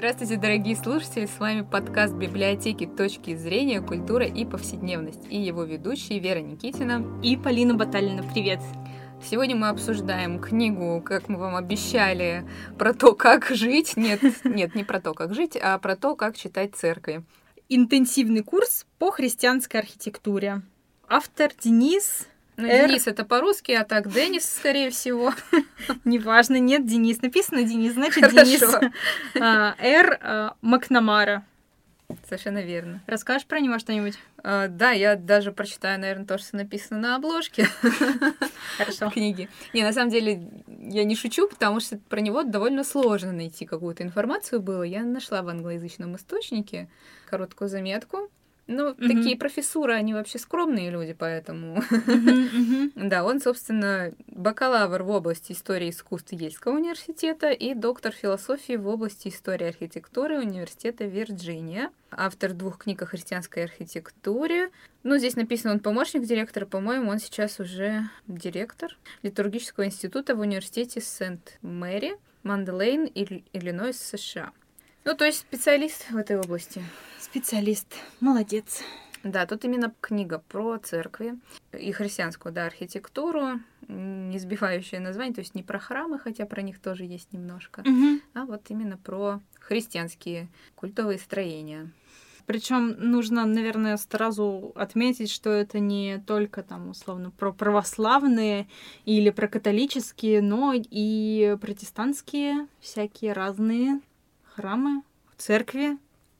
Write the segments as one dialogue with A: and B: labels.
A: Здравствуйте, дорогие слушатели! С вами подкаст библиотеки «Точки зрения. Культура и повседневность» и его ведущие Вера Никитина
B: и Полина Баталина. Привет!
A: Сегодня мы обсуждаем книгу, как мы вам обещали, про то, как жить. Нет, нет, не про то, как жить, а про то, как читать церкви.
B: Интенсивный курс по христианской архитектуре. Автор Денис
A: ну, Р... Денис это по-русски, а так Денис, скорее всего.
B: Неважно, нет, Денис. Написано Денис, значит Хорошо. Денис. А, Р. А, Макнамара.
A: Совершенно верно.
B: Расскажешь про него что-нибудь?
A: А, да, я даже прочитаю, наверное, то, что написано на обложке
B: Хорошо.
A: книги. Не, на самом деле, я не шучу, потому что про него довольно сложно найти какую-то информацию было. Я нашла в англоязычном источнике короткую заметку, ну, mm-hmm. такие профессуры, они вообще скромные люди, поэтому... Mm-hmm, mm-hmm. да, он, собственно, бакалавр в области истории искусств Ельского университета и доктор философии в области истории архитектуры Университета Вирджиния. Автор двух книг о христианской архитектуре. Ну, здесь написано, он помощник директора, по-моему, он сейчас уже директор литургического института в университете Сент-Мэри, Манделейн, Иллинойс, США. Ну, то есть специалист в этой области.
B: Специалист. Молодец.
A: Да, тут именно книга про церкви и христианскую, да, архитектуру, не сбивающее название, то есть не про храмы, хотя про них тоже есть немножко, угу. а вот именно про христианские культовые строения.
B: Причем нужно, наверное, сразу отметить, что это не только там условно про православные или про католические, но и протестантские всякие разные храмы, церкви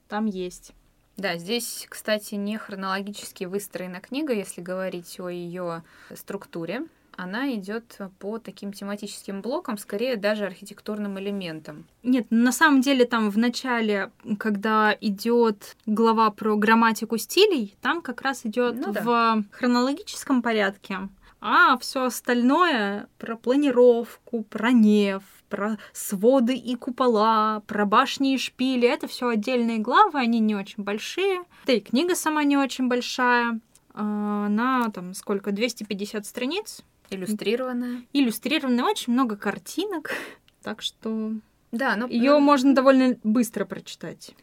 B: там есть.
A: Да, здесь, кстати, не хронологически выстроена книга, если говорить о ее структуре. Она идет по таким тематическим блокам, скорее даже архитектурным элементам.
B: Нет, на самом деле там в начале, когда идет глава про грамматику стилей, там как раз идет ну, да. в хронологическом порядке, а все остальное про планировку, про неф, про своды и купола, про башни и шпили. Это все отдельные главы, они не очень большие. Да и книга сама не очень большая. А, на там сколько? 250 страниц.
A: Иллюстрированная.
B: Иллюстрированная, очень много картинок. Так что
A: да, но...
B: ее можно довольно быстро прочитать.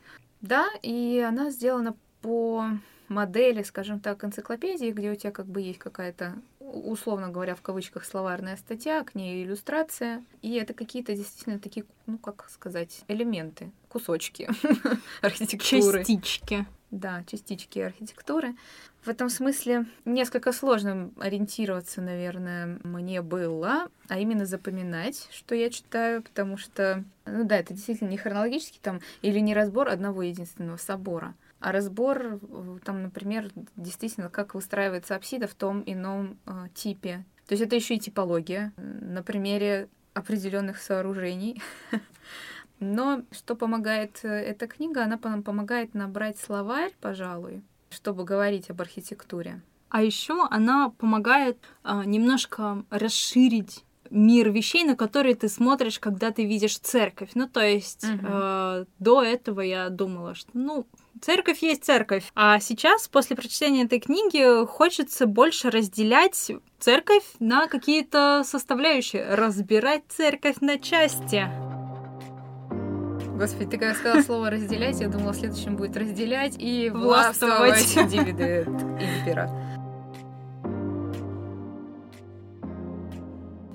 A: Да, и она сделана по модели, скажем так, энциклопедии, где у тебя как бы есть какая-то условно говоря, в кавычках словарная статья, к ней иллюстрация. И это какие-то действительно такие, ну, как сказать, элементы, кусочки архитектуры.
B: Частички.
A: Да, частички архитектуры. В этом смысле несколько сложно ориентироваться, наверное, мне было, а именно запоминать, что я читаю, потому что, ну да, это действительно не хронологический там или не разбор одного единственного собора, а разбор, там, например, действительно, как выстраивается апсида в том ином э, типе. То есть это еще и типология на примере определенных сооружений. Но что помогает э, эта книга? Она помогает набрать словарь, пожалуй, чтобы говорить об архитектуре.
B: А еще она помогает а, немножко расширить мир вещей, на которые ты смотришь, когда ты видишь церковь. Ну, то есть угу. э, до этого я думала, что, ну, Церковь есть церковь. А сейчас, после прочтения этой книги, хочется больше разделять церковь на какие-то составляющие, разбирать церковь на части.
A: Господи, ты когда сказала слово разделять, я думала, следующем будет разделять и властвовать дивиденд импера.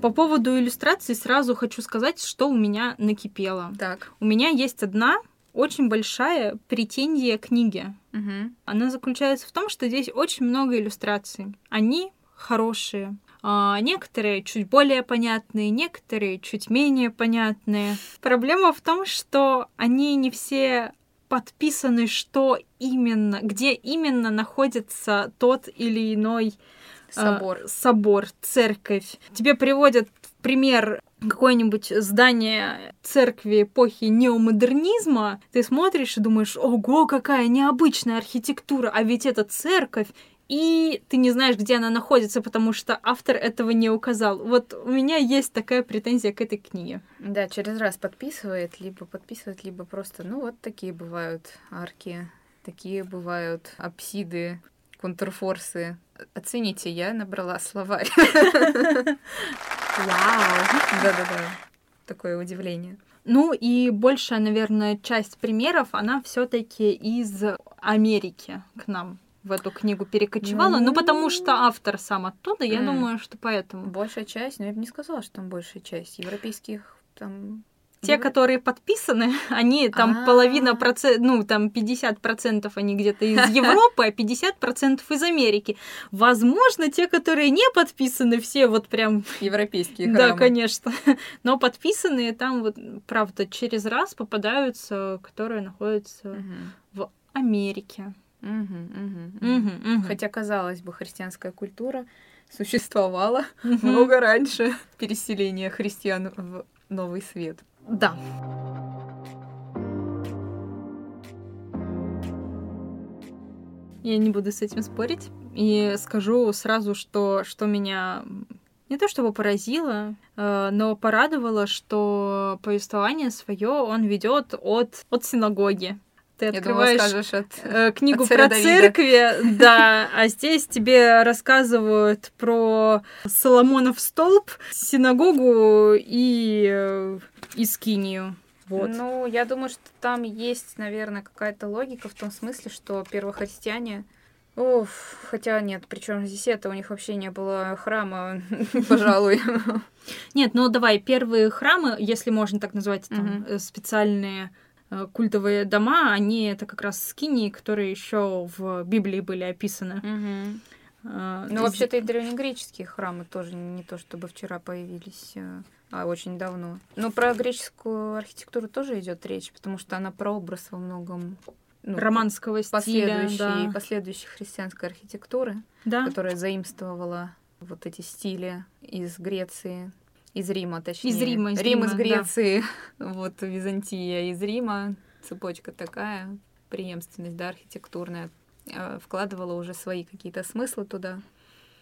B: По поводу иллюстрации сразу хочу сказать, что у меня накипело.
A: Так.
B: У меня есть одна очень большая претензия книги.
A: Угу.
B: Она заключается в том, что здесь очень много иллюстраций. Они хорошие. А некоторые чуть более понятные, некоторые чуть менее понятные. Проблема в том, что они не все подписаны, что именно, где именно находится тот или иной
A: собор,
B: э, собор. церковь. Тебе приводят в пример какое-нибудь здание церкви эпохи неомодернизма, ты смотришь и думаешь, ого, какая необычная архитектура, а ведь это церковь, и ты не знаешь, где она находится, потому что автор этого не указал. Вот у меня есть такая претензия к этой книге.
A: Да, через раз подписывает, либо подписывает, либо просто, ну вот такие бывают арки, такие бывают апсиды, контрфорсы. Оцените, я набрала словарь.
B: Вау!
A: Да-да-да. Такое удивление.
B: Ну и большая, наверное, часть примеров, она все-таки из Америки к нам в эту книгу перекочевала. Ну, ну потому что автор сам оттуда, я mm. думаю, что поэтому.
A: Большая часть, но я бы не сказала, что там большая часть. Европейских там
B: те, которые подписаны, они там А-а-а. половина процент, ну там 50 процентов они где-то из Европы, а 50 процентов из Америки. Возможно, те, которые не подписаны, все вот прям
A: европейские.
B: Храмы. Да, конечно. Но подписанные там вот, правда, через раз попадаются, которые находятся угу. в Америке.
A: Угу, угу, угу. Угу, угу. Хотя казалось бы, христианская культура существовала угу. много раньше переселения христиан в Новый Свет.
B: Да. Я не буду с этим спорить. И скажу сразу, что, что меня не то чтобы поразило, э, но порадовало, что повествование свое он ведет от, от синагоги. Ты открываешь
A: думала, от,
B: э, книгу от про церкви, да, а здесь тебе рассказывают про Соломонов столб, синагогу и э, и скинию. Вот.
A: Ну, я думаю, что там есть, наверное, какая-то логика в том смысле, что первохристиане Уф, хотя нет, причем здесь это у них вообще не было храма, пожалуй.
B: Нет, ну давай, первые храмы, если можно так назвать, там э, специальные культовые дома, они это как раз скинии, которые еще в Библии были описаны.
A: Uh, ну, вообще-то и древнегреческие храмы тоже не то, чтобы вчера появились. Э, а очень давно. Но про греческую архитектуру тоже идет речь, потому что она прообраз во многом
B: ну, романского
A: стиля,
B: последующей,
A: да. последующей христианской архитектуры,
B: да.
A: которая заимствовала вот эти стили из Греции, из Рима, точнее.
B: Из Рима, из
A: Рим
B: Рима,
A: из Греции, да. вот Византия из Рима, цепочка такая, преемственность, да, архитектурная, а, вкладывала уже свои какие-то смыслы туда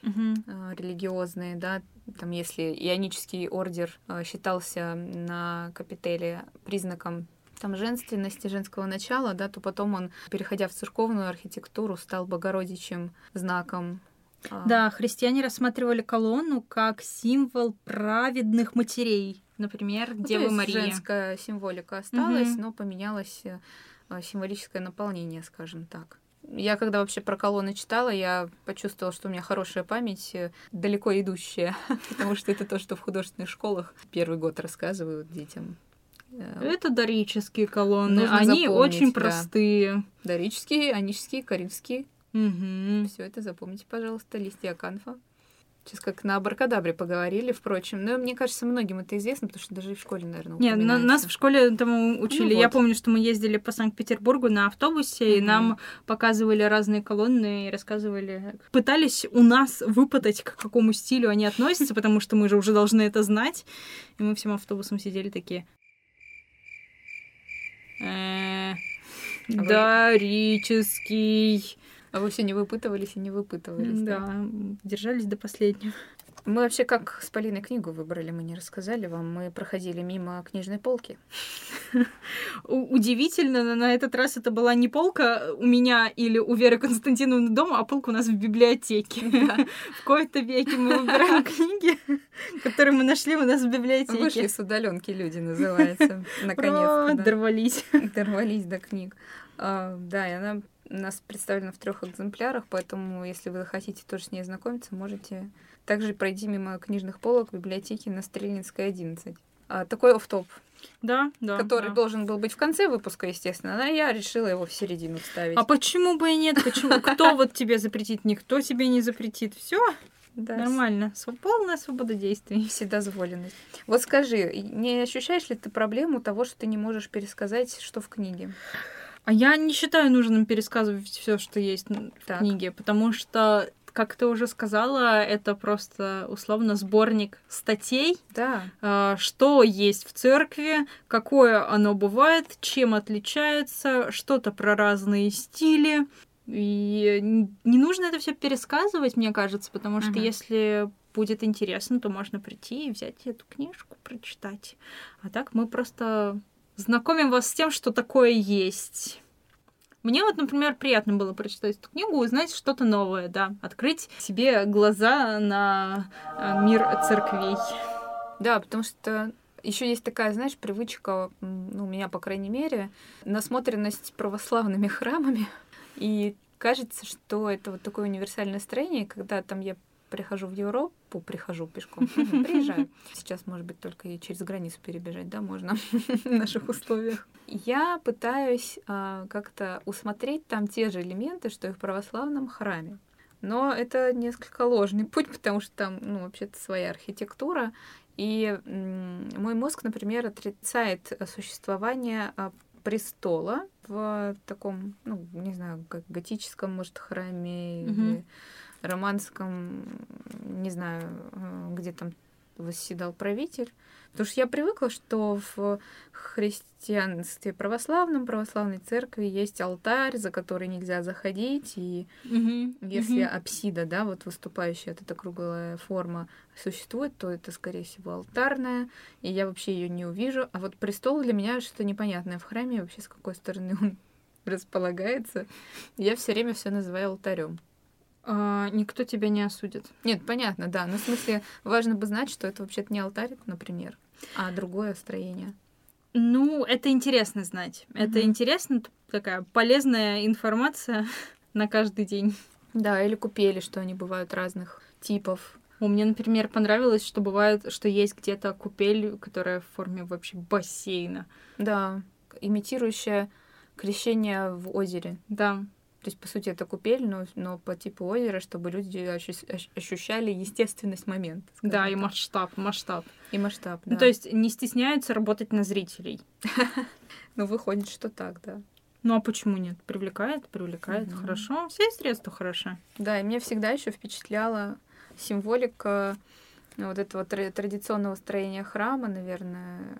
B: угу.
A: религиозные, да, там если ионический ордер а, считался на капителе признаком там женственности, женского начала, да, то потом он, переходя в церковную архитектуру, стал Богородичем знаком.
B: А. Да, христиане рассматривали колонну как символ праведных матерей, например, ну, Дева Мария.
A: Женская символика осталась, угу. но поменялось символическое наполнение, скажем так. Я когда вообще про колонны читала, я почувствовала, что у меня хорошая память, э, далеко идущая, потому что это то, что в художественных школах первый год рассказывают детям.
B: Э, это дорические колонны, Нужно они очень простые.
A: Да. Дорические, анические, карибские.
B: Угу.
A: Все это запомните, пожалуйста, листья канфа. Сейчас как на Абракадабре поговорили, впрочем. Но мне кажется, многим это известно, потому что даже в школе, наверное,
B: Нет, на, нас в школе тому учили. Ну, вот. Я помню, что мы ездили по Санкт-Петербургу на автобусе, mm-hmm. и нам показывали разные колонны и рассказывали. Пытались у нас выпытать, к какому стилю они относятся, потому что мы же уже должны это знать. И мы всем автобусом сидели такие... «Э, а дорический
A: а вы все не выпытывались и не выпытывались. Да,
B: да? держались до последнего.
A: Мы вообще как с Полиной книгу выбрали, мы не рассказали вам. Мы проходили мимо книжной полки.
B: Удивительно, но на этот раз это была не полка у меня или у Веры Константиновны дома, а полка у нас в библиотеке. В кои-то веке мы выбираем книги, которые мы нашли у нас в библиотеке.
A: Вышли с удаленки люди, называется. Наконец-то.
B: Дорвались.
A: Дорвались до книг. А, да, и она у нас представлена в трех экземплярах, поэтому, если вы хотите тоже с ней знакомиться, можете также пройти мимо книжных полок в библиотеке на Стрельницкой 11. А, такой оф-топ.
B: Да, да.
A: Который
B: да.
A: должен был быть в конце выпуска, естественно, а я решила его в середину вставить.
B: А почему бы и нет? Почему? Кто вот тебе запретит? Никто тебе не запретит. Все, да. Нормально. Полная свобода действий.
A: Вседозволенность. Вот скажи, не ощущаешь ли ты проблему того, что ты не можешь пересказать, что в книге?
B: А я не считаю нужным пересказывать все, что есть так. в книге, потому что как ты уже сказала, это просто условно сборник статей,
A: да.
B: э, что есть в церкви, какое оно бывает, чем отличается, что-то про разные стили. И не нужно это все пересказывать, мне кажется, потому что uh-huh. если будет интересно, то можно прийти и взять эту книжку, прочитать. А так мы просто знакомим вас с тем, что такое есть. Мне вот, например, приятно было прочитать эту книгу, узнать что-то новое, да, открыть себе глаза на э, мир церквей.
A: Да, потому что Еще есть такая, знаешь, привычка, ну, у меня, по крайней мере, насмотренность православными храмами. И кажется, что это вот такое универсальное строение, когда там я прихожу в Европу, прихожу пешком, приезжаю. Сейчас, может быть, только и через границу перебежать, да, можно в наших условиях. Я пытаюсь а, как-то усмотреть там те же элементы, что и в православном храме. Но это несколько ложный путь, потому что там, ну, вообще-то своя архитектура. И мой мозг, например, отрицает существование а, престола в таком, ну, не знаю, как готическом, может, храме mm-hmm. или романском, не знаю, э, где там восседал правитель. Потому что я привыкла, что в христианстве православном, православной церкви есть алтарь, за который нельзя заходить, и mm-hmm. если mm-hmm. апсида, да, вот выступающая, вот эта круглая форма существует, то это, скорее всего, алтарная, и я вообще ее не увижу. А вот престол для меня что-то непонятное в храме, вообще с какой стороны он располагается. Я все время все называю алтарем
B: никто тебя не осудит.
A: Нет, понятно, да. Но в смысле, важно бы знать, что это вообще-то не алтарь, например, а другое строение.
B: Ну, это интересно знать. Mm-hmm. Это интересно, такая полезная информация на каждый день.
A: Да, или купели, что они бывают разных типов.
B: У меня, например, понравилось, что бывает, что есть где-то купель, которая в форме вообще бассейна.
A: Да, имитирующая крещение в озере.
B: Да.
A: То есть, по сути, это купель, но, но по типу озера, чтобы люди ощущали естественность момента.
B: Да, так. и масштаб, масштаб.
A: И масштаб,
B: да. Ну, то есть не стесняются работать на зрителей.
A: Ну, выходит, что так, да.
B: Ну, а почему нет? Привлекает, привлекает. Хорошо. Все средства хороши.
A: Да, и мне всегда еще впечатляла символика вот этого традиционного строения храма, наверное,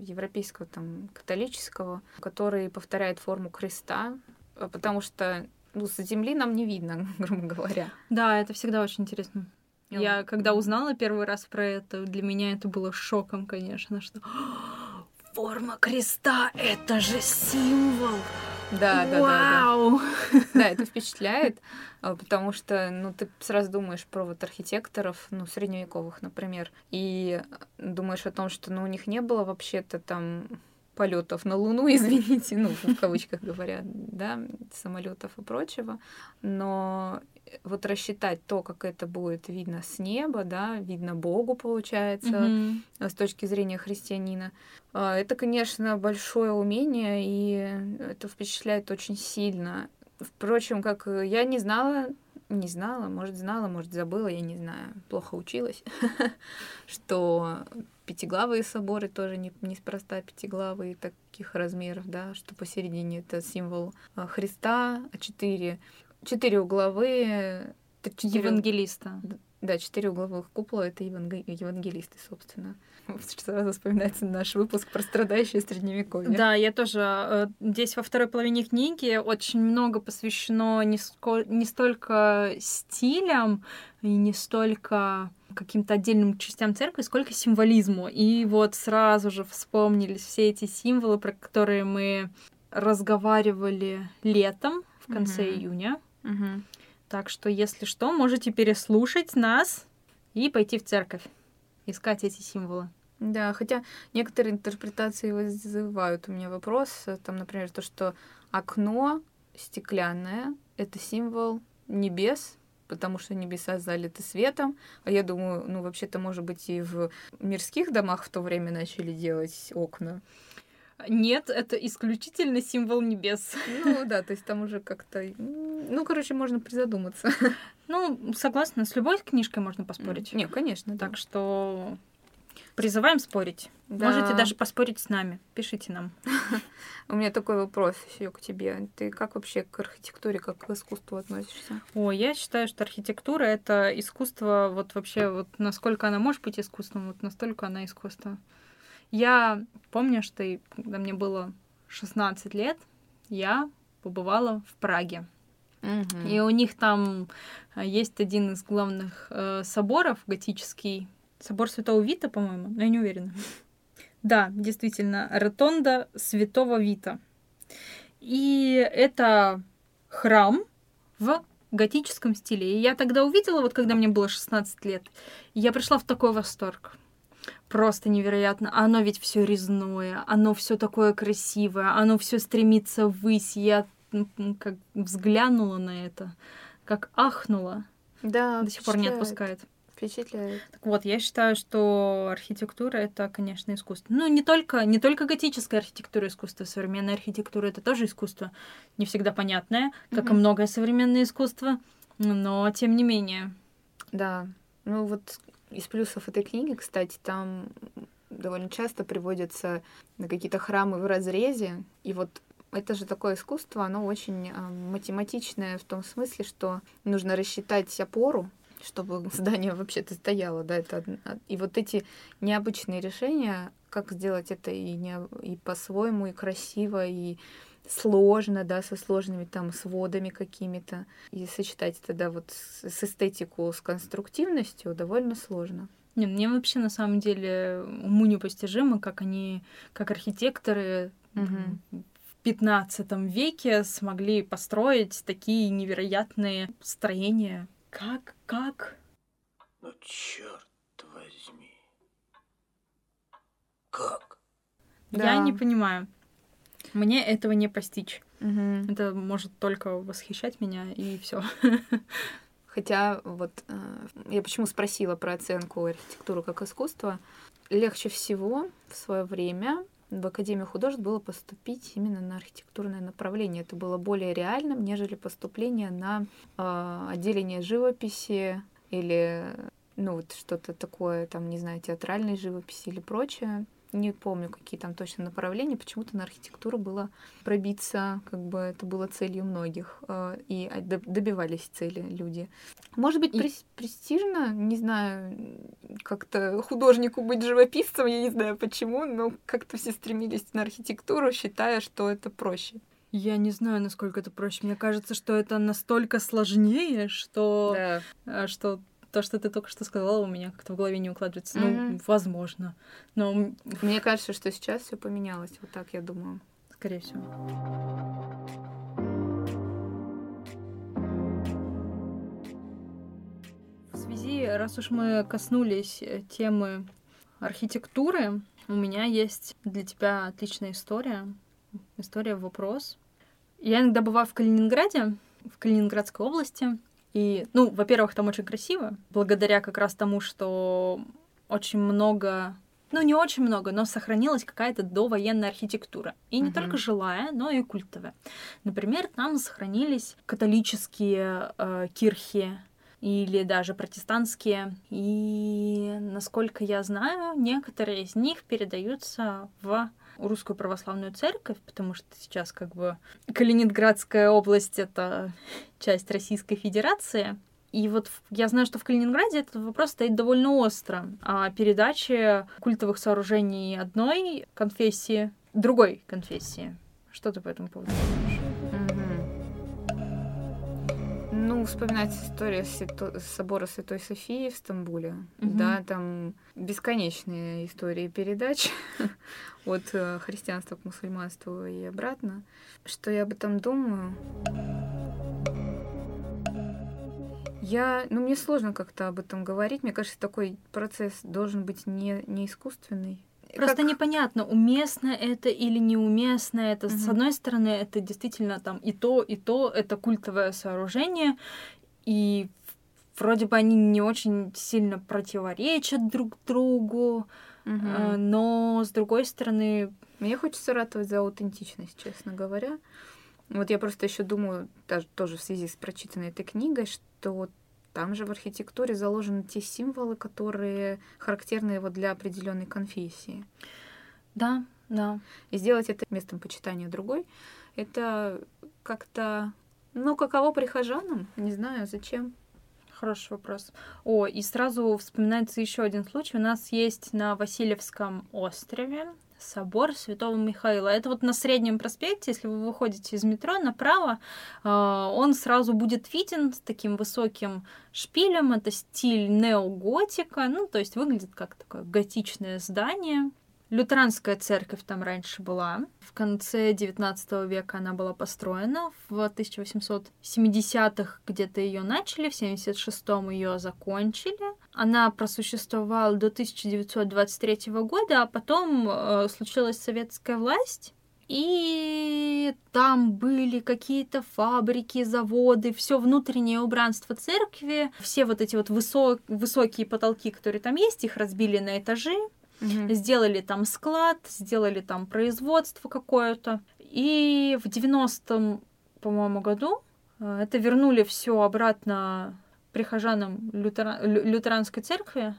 A: европейского, там, католического, который повторяет форму креста, Э, потому что ну, с земли нам не видно, грубо говоря.
B: Да, это всегда очень интересно. Я когда узнала первый раз про это, для меня это было шоком, конечно, что форма креста — это же символ!
A: Да, да, Вау! да, да. Да, это впечатляет, а, потому что, ну, ты сразу думаешь про вот архитекторов, ну, средневековых, например, и думаешь о том, что, ну, у них не было вообще-то там полетов на Луну, извините, ну, в кавычках говоря, да, самолетов и прочего. Но вот рассчитать то, как это будет видно с неба, да, видно Богу, получается, mm-hmm. с точки зрения христианина, а, это, конечно, большое умение, и это впечатляет очень сильно. Впрочем, как я не знала, не знала, может, знала, может, забыла, я не знаю, плохо училась, что пятиглавые соборы тоже не, неспроста пятиглавые таких размеров, да, что посередине это символ а, Христа, а четыре, четыре угловые...
B: Четыре, Евангелиста.
A: Да, четыре угловых купола — это евангелисты, собственно. Сразу вспоминается наш выпуск про страдающее средневековье.
B: Да, я тоже. Э, здесь во второй половине книги очень много посвящено не, ско... не столько стилям и не столько каким-то отдельным частям церкви, сколько символизму. И вот сразу же вспомнились все эти символы, про которые мы разговаривали летом в конце mm-hmm. июня.
A: Mm-hmm.
B: Так что, если что, можете переслушать нас и пойти в церковь, искать эти символы.
A: Да, хотя некоторые интерпретации вызывают у меня вопрос. Там, например, то, что окно стеклянное — это символ небес, потому что небеса залиты светом. А я думаю, ну, вообще-то, может быть, и в мирских домах в то время начали делать окна.
B: Нет, это исключительно символ небес.
A: Ну да, то есть там уже как-то... Ну, короче, можно призадуматься.
B: Ну, согласна, с любой книжкой можно поспорить.
A: Не, конечно.
B: Так да. что призываем спорить. Да. Можете даже поспорить с нами. Пишите нам.
A: У меня такой вопрос еще к тебе. Ты как вообще к архитектуре, как к искусству относишься?
B: О, я считаю, что архитектура это искусство, вот вообще, вот насколько она может быть искусством, вот настолько она искусство. Я помню, что когда мне было 16 лет, я побывала в Праге.
A: Угу.
B: И у них там э, есть один из главных э, соборов готический, собор Святого Вита, по-моему, но я не уверена. Да, действительно, ротонда Святого Вита. И это храм в готическом стиле. И я тогда увидела, вот когда мне было 16 лет, я пришла в такой восторг. просто невероятно. Оно ведь все резное, оно все такое красивое, оно все стремится ввысь. Я как взглянула на это, как ахнула.
A: Да,
B: до сих пор не отпускает.
A: Впечатляет.
B: Так вот, я считаю, что архитектура это, конечно, искусство. Ну, не только, не только готическая архитектура искусство, современная архитектура это тоже искусство. Не всегда понятное, как mm-hmm. и многое современное искусство, но тем не менее.
A: Да. Ну вот из плюсов этой книги, кстати, там довольно часто приводятся на какие-то храмы в разрезе, и вот это же такое искусство, оно очень э, математичное в том смысле, что нужно рассчитать опору, чтобы здание вообще-то стояло, да, это и вот эти необычные решения, как сделать это и не и по-своему и красиво и сложно, да, со сложными там сводами какими-то и сочетать это, да, вот с, эстетику с конструктивностью довольно сложно.
B: Не, мне вообще на самом деле уму непостижимо, как они, как архитекторы угу. в 15 веке смогли построить такие невероятные строения как? Как?
C: Ну, черт возьми. Как?
B: Да. Я не понимаю. Мне этого не постичь. Угу. Это может только восхищать меня, и все.
A: Хотя вот э, я почему спросила про оценку архитектуры как искусства. Легче всего в свое время в Академию художеств было поступить именно на архитектурное направление. Это было более реальным, нежели поступление на э, отделение живописи или ну вот что-то такое, там, не знаю, театральной живописи или прочее не помню, какие там точно направления, почему-то на архитектуру было пробиться, как бы это было целью многих, э, и добивались цели люди. Может быть, и... престижно, не знаю, как-то художнику быть живописцем, я не знаю почему, но как-то все стремились на архитектуру, считая, что это проще.
B: Я не знаю, насколько это проще. Мне кажется, что это настолько сложнее, что, да. Э, что то, что ты только что сказала, у меня как-то в голове не укладывается. Mm-hmm. Ну, возможно. Но...
A: Мне кажется, что сейчас все поменялось. Вот так я думаю.
B: Скорее всего. В связи, раз уж мы коснулись э, темы архитектуры, у меня есть для тебя отличная история. История вопрос. Я иногда бываю в Калининграде, в Калининградской области, и, ну, во-первых, там очень красиво, благодаря как раз тому, что очень много ну, не очень много, но сохранилась какая-то довоенная архитектура. И не uh-huh. только жилая, но и культовая. Например, там сохранились католические э, кирхи или даже протестантские. И, насколько я знаю, некоторые из них передаются в русскую православную церковь, потому что сейчас как бы Калининградская область — это часть Российской Федерации. И вот я знаю, что в Калининграде этот вопрос стоит довольно остро. О передаче культовых сооружений одной конфессии другой конфессии. Что ты по этому поводу думаешь?
A: Ну, вспоминать историю Свято... собора Святой Софии в Стамбуле. Угу. Да, там бесконечные истории передач от э, христианства к мусульманству и обратно. Что я об этом думаю? Я, ну, мне сложно как-то об этом говорить. Мне кажется, такой процесс должен быть не, не искусственный.
B: Просто как... непонятно, уместно это или неуместно это. Угу. С одной стороны, это действительно там и то, и то, это культовое сооружение, и вроде бы они не очень сильно противоречат друг другу, угу. но с другой стороны...
A: Мне хочется ратовать за аутентичность, честно говоря. Вот я просто еще думаю, даже тоже в связи с прочитанной этой книгой, что там же в архитектуре заложены те символы, которые характерны вот для определенной конфессии.
B: Да, да.
A: И сделать это местом почитания другой, это как-то, ну, каково прихожанам? Не знаю, зачем.
B: Хороший вопрос. О, и сразу вспоминается еще один случай. У нас есть на Васильевском острове собор Святого Михаила. Это вот на Среднем проспекте, если вы выходите из метро направо, а, он сразу будет виден с таким высоким шпилем. Это стиль неоготика, ну, то есть выглядит как такое готичное здание. Лютеранская церковь там раньше была. В конце XIX века она была построена. В 1870-х где-то ее начали, в 76-м ее закончили. Она просуществовала до 1923 года, а потом э, случилась советская власть. И там были какие-то фабрики, заводы, все внутреннее убранство церкви, все вот эти вот высок, высокие потолки, которые там есть, их разбили на этажи, Угу. Сделали там склад, сделали там производство какое-то. И в 90-м, по-моему, году э, это вернули все обратно прихожанам лютера... лютеранской церкви.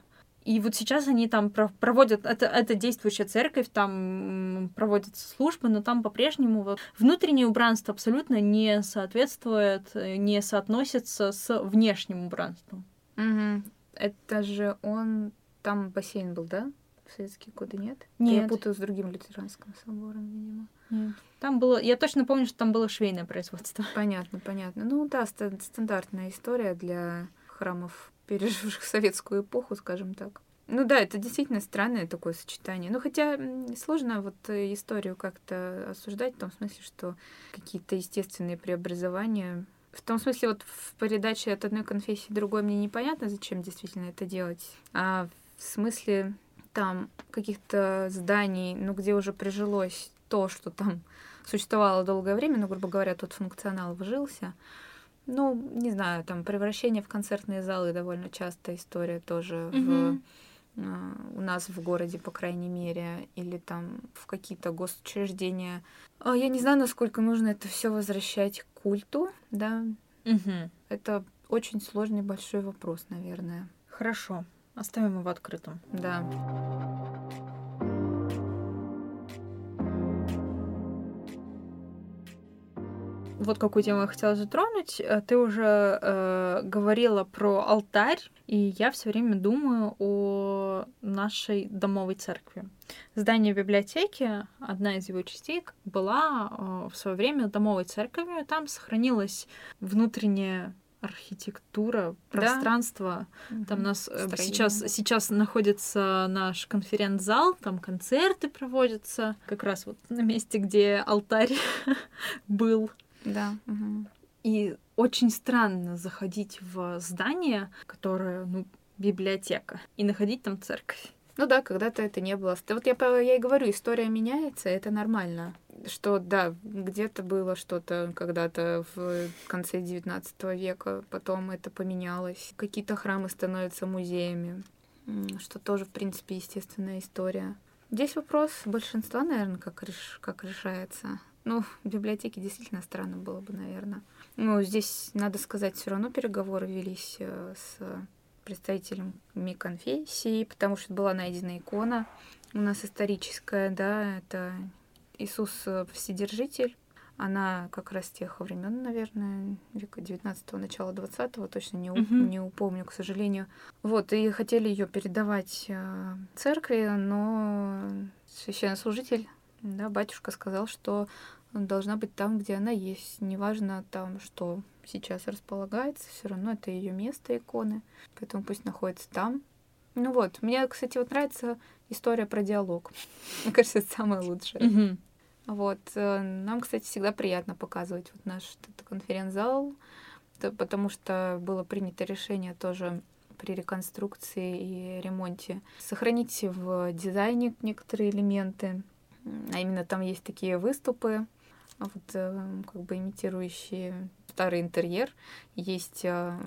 B: И вот сейчас они там проводят, это, это действующая церковь, там проводятся службы, но там по-прежнему вот внутреннее убранство абсолютно не соответствует, не соотносится с внешним убранством.
A: Угу. Это же он, там бассейн был, да? В советские годы, нет?
B: Нет.
A: Я путаю с другим лютеранским собором, видимо.
B: Нет. Там было, я точно помню, что там было швейное производство.
A: Понятно, понятно. Ну да, стандартная история для храмов, переживших советскую эпоху, скажем так. Ну да, это действительно странное такое сочетание. Ну хотя сложно вот историю как-то осуждать в том смысле, что какие-то естественные преобразования в том смысле, вот в передаче от одной конфессии другой мне непонятно, зачем действительно это делать. А в смысле там каких-то зданий, ну, где уже прижилось то, что там существовало долгое время, ну, грубо говоря, тот функционал вжился. Ну, не знаю, там превращение в концертные залы довольно частая история тоже mm-hmm. в, uh, у нас в городе, по крайней мере, или там в какие-то госучреждения. Uh, я не знаю, насколько нужно это все возвращать к культу, да.
B: Mm-hmm.
A: Это очень сложный большой вопрос, наверное.
B: Хорошо. Оставим его открытым.
A: Да.
B: вот какую тему я хотела затронуть. Э, ты уже э, говорила про алтарь, и я все время думаю о нашей домовой церкви. Здание библиотеки, одна из его частей, была э, в свое время домовой церковью. Там сохранилась внутренняя архитектура, пространство. Да. Там у нас э, Строение. сейчас, сейчас находится наш конференц-зал, там концерты проводятся, как раз вот на месте, где алтарь был.
A: Да. Угу.
B: И очень странно заходить в здание, которое, ну, библиотека, и находить там церковь.
A: Ну да, когда-то это не было. Вот я, я и говорю, история меняется, это нормально что да, где-то было что-то когда-то в конце XIX века, потом это поменялось. Какие-то храмы становятся музеями, что тоже, в принципе, естественная история. Здесь вопрос большинства, наверное, как, реш... как решается. Ну, в библиотеке действительно странно было бы, наверное. Ну, здесь, надо сказать, все равно переговоры велись э, с представителями конфессии, потому что была найдена икона у нас историческая, да, это Иисус э, Вседержитель. Она как раз тех времен, наверное, века 19-го, начала 20-го, точно не, угу. не упомню, к сожалению. Вот, и хотели ее передавать э, церкви, но священнослужитель, да, батюшка сказал, что должна быть там, где она есть. Неважно там, что сейчас располагается, все равно это ее место иконы, поэтому пусть находится там. Ну вот, мне, кстати, вот нравится история про диалог. Мне кажется, это самое лучшее.
B: Mm-hmm.
A: Вот. Э, нам, кстати, всегда приятно показывать вот наш конференц-зал, потому что было принято решение тоже при реконструкции и ремонте сохранить в дизайне некоторые элементы. А именно там есть такие выступы, вот, э, как бы имитирующие старый интерьер. Есть, э,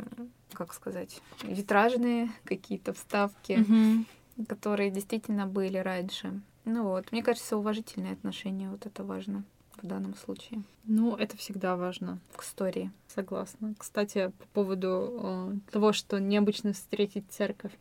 A: как сказать, витражные какие-то вставки,
B: mm-hmm.
A: которые действительно были раньше. Ну вот, мне кажется, уважительное отношение вот это важно в данном случае.
B: Ну, это всегда важно.
A: К истории.
B: Согласна. Кстати, по поводу э, того, что необычно встретить церковь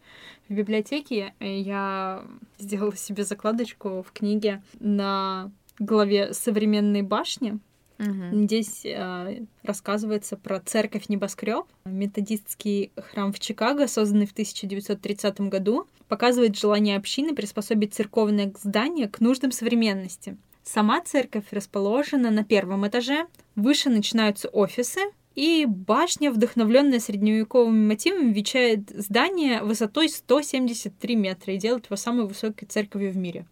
B: в библиотеке, э, я сделала себе закладочку в книге на главе современной башни.
A: Угу.
B: Здесь э, рассказывается про церковь небоскреб, методистский храм в Чикаго, созданный в 1930 году, показывает желание общины приспособить церковное здание к нуждам современности. Сама церковь расположена на первом этаже, выше начинаются офисы, и башня, вдохновленная средневековыми мотивами, венчает здание высотой 173 метра и делает его самой высокой церковью в мире.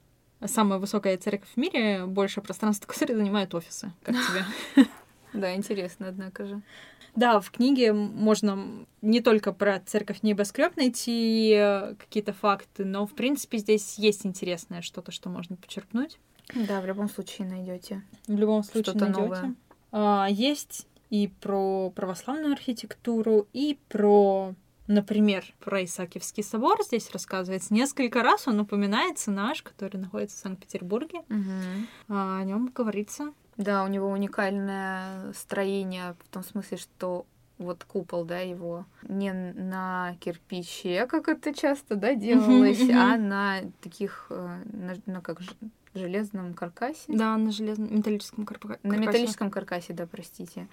B: Самая высокая церковь в мире, больше пространства, которое занимают офисы. Как тебе?
A: Да, интересно, однако же.
B: Да, в книге можно не только про церковь небоскреб найти э, какие-то факты, но в принципе здесь есть интересное что-то, что можно почерпнуть.
A: Да, в любом случае найдете.
B: В любом случае
A: что-то
B: найдете.
A: новое.
B: А, есть и про православную архитектуру, и про, например, про Исаакиевский собор. Здесь рассказывается несколько раз. Он упоминается наш, который находится в Санкт-Петербурге.
A: Мгм.
B: А, о нем говорится.
A: Да, у него уникальное строение в том смысле, что вот купол, да, его не на кирпиче, как это часто, да, делалось, а на таких, э, на, на как же, железном каркасе.
B: Да, на железном металлическом карпа-
A: На
B: каркасе.
A: металлическом каркасе, да, простите.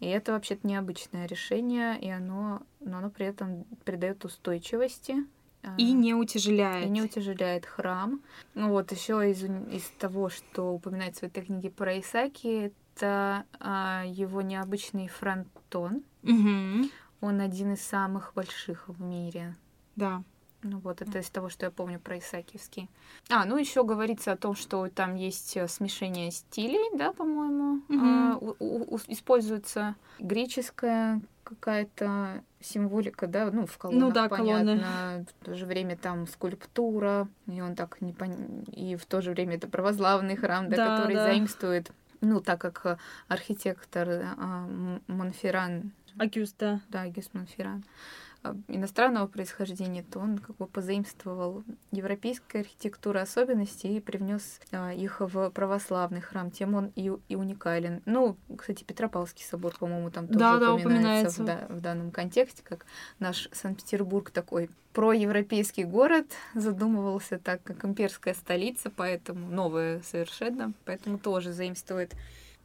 A: И это вообще-то необычное решение, и оно, но оно при этом придает устойчивости. а,
B: И не утяжеляет.
A: и не утяжеляет храм. Ну вот еще из, из того, что упоминается в этой книге про Исаки, это а, его необычный фронтон.
B: Мгм.
A: Он один из самых больших в мире.
B: Да.
A: Ну вот, это из того, что я помню про Исаакиевский. А, ну еще говорится о том, что там есть э, смешение стилей, да, по-моему.
B: Мгм.
A: А, у- у- у- используется греческая какая-то символика, да, ну, в колоннах,
B: Ну да, колонны.
A: понятно. В то же время там скульптура, и он так не пон... И в то же время это православный храм, да,
B: Да,
A: который
B: да.
A: заимствует, ну, так как архитектор а, Монферран
B: Агюста.
A: да, Гюс Монферран, а, иностранного происхождения, то он как бы позаимствовал европейскую архитектуру особенности и привнес а, их в православный храм. Тем он и, и уникален. Ну, кстати, Петропавловский собор, по-моему, там тоже
B: Да, да,
A: упоминается,
B: упоминается.
A: В, да- в данном контексте, как наш Санкт-Петербург такой проевропейский город задумывался так, как имперская столица, поэтому новая совершенно, поэтому тоже заимствует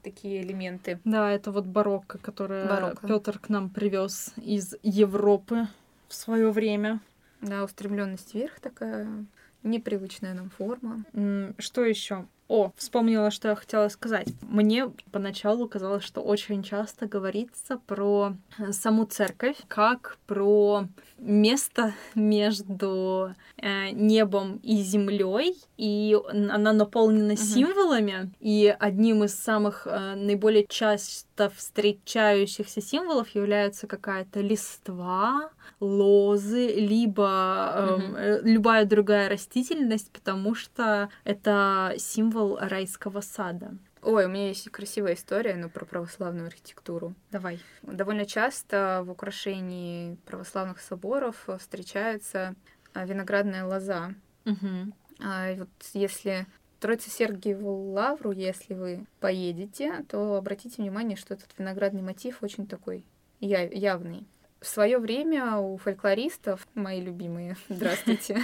A: такие элементы.
B: Да, это вот барокко, которое
A: Барокко.
B: Петр к нам привез из Европы в свое время.
A: Да, устремленность вверх такая, непривычная нам форма.
B: Что еще? О, вспомнила, что я хотела сказать. Мне поначалу казалось, что очень часто говорится про э, саму церковь, как про место между э, небом и землей, и она наполнена символами. И одним из самых э, наиболее часто встречающихся символов является какая-то листва, лозы, либо эм, э, любая другая растительность, потому что это символ райского сада.
A: Ой, у меня есть красивая история, но про православную архитектуру.
B: Давай.
A: Довольно часто в украшении православных соборов встречается а, виноградная лоза.
B: Мгм.
A: А, вот если Троице Сергиеву Лавру, если вы поедете, то обратите внимание, что этот виноградный мотив очень такой явный. В свое время у фольклористов, мои любимые, здравствуйте,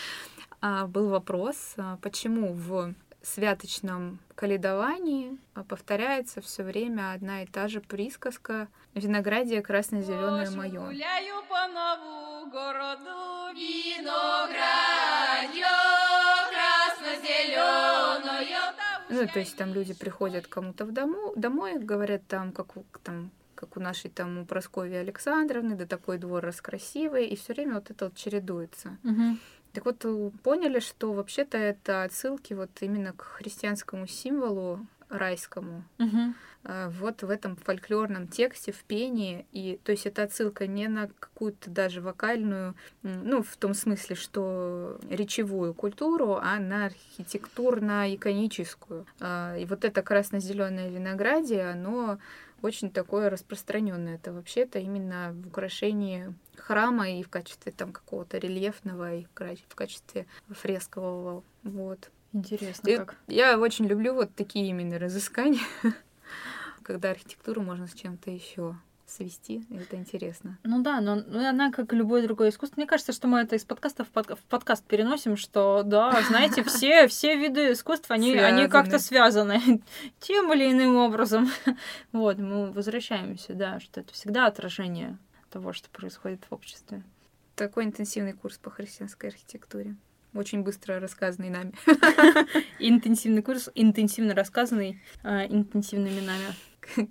A: а, был вопрос, а, почему в святочном каледовании а, повторяется все время одна и та же присказка «Виноградие красно-зеленое мое».
D: Гуляю по нову городу, виноградье красно-зеленое.
A: Ну, то есть там люди приходят кому-то в дому, домой, говорят там, как у, там, как у нашей там у Прасковьи Александровны, да такой двор раскрасивый, и все время вот это вот чередуется.
B: Мгм.
A: Так вот, э, поняли, что вообще-то это отсылки вот именно к христианскому символу райскому, э, вот в этом фольклорном тексте, в пении. И, то есть это отсылка не на какую-то даже вокальную, ну, в том смысле, что речевую культуру, а на архитектурно-иконическую. А, И вот это красно-зеленое виноградие, оно очень такое распространенное. Это вообще-то именно в украшении храма и в качестве там какого-то рельефного, и в качестве фрескового. Вот.
B: Интересно,
A: И
B: как.
A: Я очень люблю вот такие именно разыскания, когда архитектуру можно с чем-то еще свести, это интересно.
B: Ну да, но ну, она, как и любое другое искусство, мне кажется, что мы это из подкаста в, под- в подкаст переносим, что, да, знаете, все, все виды искусств, они, они как-то связаны тем или иным образом. Вот, мы возвращаемся, да, что это всегда отражение того, что происходит в обществе.
A: Такой интенсивный курс по христианской архитектуре. Очень быстро рассказанный нами.
B: Интенсивный курс, интенсивно рассказанный э, интенсивными нами.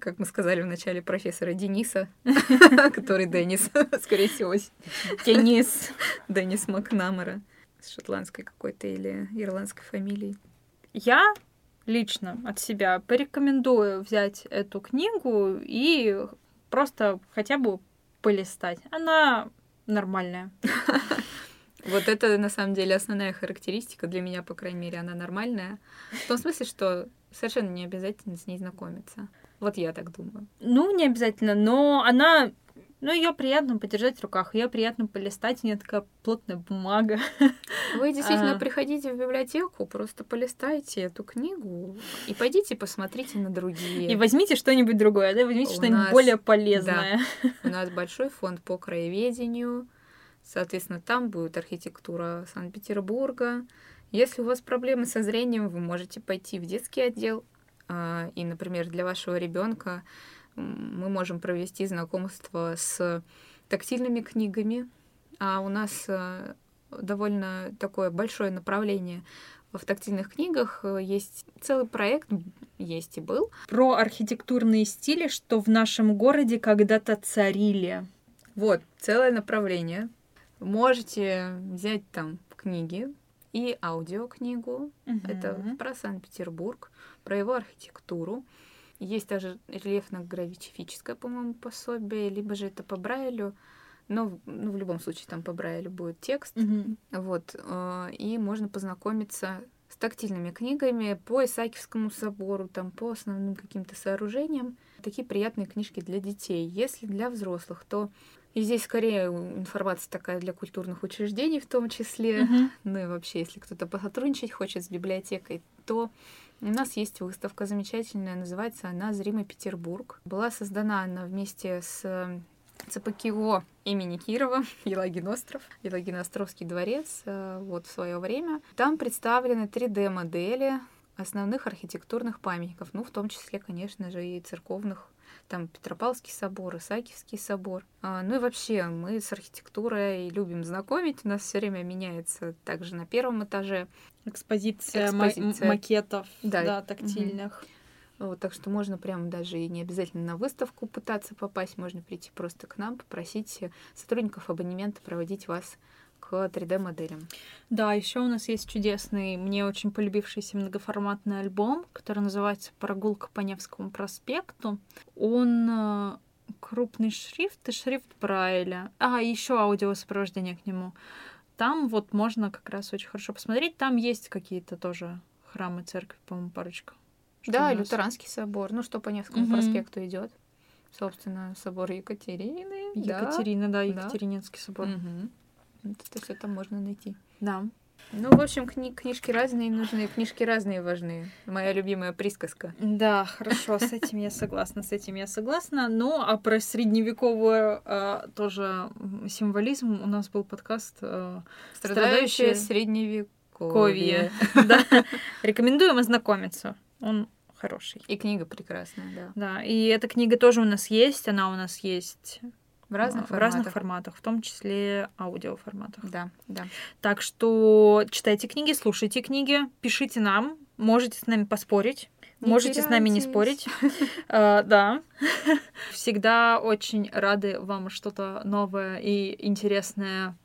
A: Как мы сказали в начале профессора Дениса, который Денис, скорее всего,
B: Денис.
A: Денис Макнамара. с шотландской какой-то или ирландской фамилией.
B: Я лично от себя порекомендую взять эту книгу и просто хотя бы полистать. Она нормальная.
A: Вот это на самом деле основная характеристика для меня, по крайней мере, она нормальная. В том смысле, что совершенно не обязательно с ней знакомиться. Вот я так думаю.
B: Ну, не обязательно, но она ну, ее приятно подержать в руках, ее приятно полистать, у нее такая плотная бумага.
A: Вы действительно а... приходите в библиотеку, просто полистайте эту книгу и пойдите посмотрите на другие.
B: И возьмите что-нибудь другое, да, возьмите что-нибудь нас... более полезное.
A: Да. У нас большой фонд по краеведению, соответственно, там будет архитектура Санкт-Петербурга. Если у вас проблемы со зрением, вы можете пойти в детский отдел, а, и, например, для вашего ребенка мы можем провести знакомство с тактильными книгами, а у нас э, довольно такое большое направление в тактильных книгах. Есть целый проект, есть и был.
B: Про архитектурные стили, что в нашем городе когда-то царили.
A: Вот, целое направление. Можете взять там книги и аудиокнигу. Угу. Это про Санкт-Петербург, про его архитектуру. Есть даже рельефно-графическое, по-моему, пособие, либо же это по Брайлю. Но ну, в любом случае там по Брайлю будет текст.
B: Mm-hmm.
A: Вот. Э, и можно познакомиться с тактильными книгами по Исаакиевскому собору, там, по основным каким-то сооружениям. Такие приятные книжки для детей. Если для взрослых, то и здесь скорее информация такая для культурных учреждений в том числе.
B: Mm-hmm.
A: Ну и вообще, если кто-то посотрудничать хочет с библиотекой, то у нас есть выставка замечательная, называется она «Зримый Петербург». Была создана она вместе с э, ЦПКО имени Кирова, Елагин остров, Елагино-Островский дворец, э, вот в свое время. Там представлены 3D-модели основных архитектурных памятников, ну, в том числе, конечно же, и церковных там Петропавловский собор, Исаакиевский собор. А, ну и вообще, мы с архитектурой любим знакомить, у нас все время меняется также на первом этаже.
B: Экспозиция, Экспозиция. макетов, да, да тактильных.
A: Угу. Вот, так что можно прямо даже и не обязательно на выставку пытаться попасть, можно прийти просто к нам, попросить сотрудников абонемента проводить вас к 3D-моделям.
B: Да, еще у нас есть чудесный, мне очень полюбившийся многоформатный альбом, который называется «Прогулка по Невскому проспекту». Он э, крупный шрифт и шрифт Брайля. А, еще аудиосопровождение к нему. Там вот можно как раз очень хорошо посмотреть. Там есть какие-то тоже храмы, церкви, по-моему, парочка.
A: Что да, Лютеранский собор. Ну, что по Невскому угу. проспекту идет. Собственно, собор Екатерины.
B: Екатерина, да, да Екатерининский собор.
A: Угу. Это все там можно найти.
B: Да.
A: Ну, в общем, кни книжки разные нужны, книжки разные важны. Моя любимая присказка.
B: Да, хорошо, с этим я согласна, с этим я согласна. Ну, а про средневековую э, тоже символизм у нас был подкаст э,
A: «Страдающее средневековье».
B: Да, рекомендуем ознакомиться. Он хороший.
A: И книга прекрасная, да.
B: Да, и эта книга тоже у нас есть, она у нас есть
A: в разных,
B: в форматах. разных форматах, в том числе аудиоформатах.
A: Да, да.
B: Так что читайте книги, слушайте книги, пишите нам, можете с нами поспорить. Не можете теряйтесь. с нами не спорить. uh, да. Всегда очень рады вам что-то новое и интересное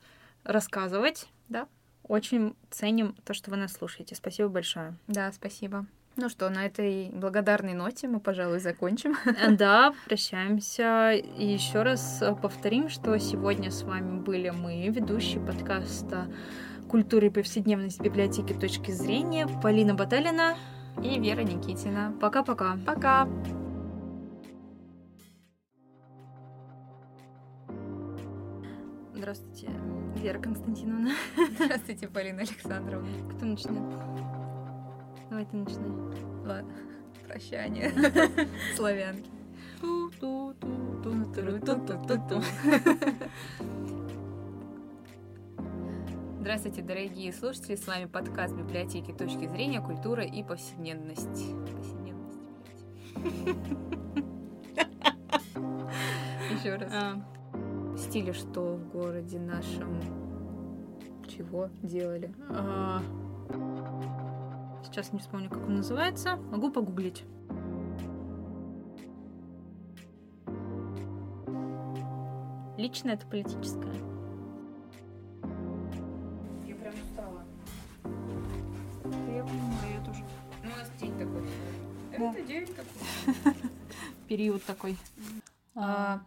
B: рассказывать.
A: Да.
B: Очень ценим то, что вы нас слушаете. Спасибо большое.
A: Да, спасибо. Ну что, на этой благодарной ноте мы, пожалуй, закончим.
B: Да, прощаемся. И еще раз повторим, что сегодня с вами были мы, ведущие подкаста «Культура и повседневность библиотеки. Точки зрения» Полина Баталина
A: и Вера Никитина.
B: Пока-пока.
A: Пока.
B: Здравствуйте, Вера Константиновна.
A: Здравствуйте, Полина Александровна.
B: Кто начнет? Давай ты начинай.
A: Ладно. Прощание. Славянки. Здравствуйте, дорогие слушатели! С вами подкаст библиотеки «Точки зрения. Культура и повседневность». Повседневность, Еще раз. А. Стили что в городе нашем? Чего делали?
B: А, Сейчас не вспомню, как он называется. Могу погуглить. Лично это политическое.
A: Я прям устала. Я понимаю, я тоже. Ну, у нас день такой. Да. Это день такой.
B: Период такой.
A: А,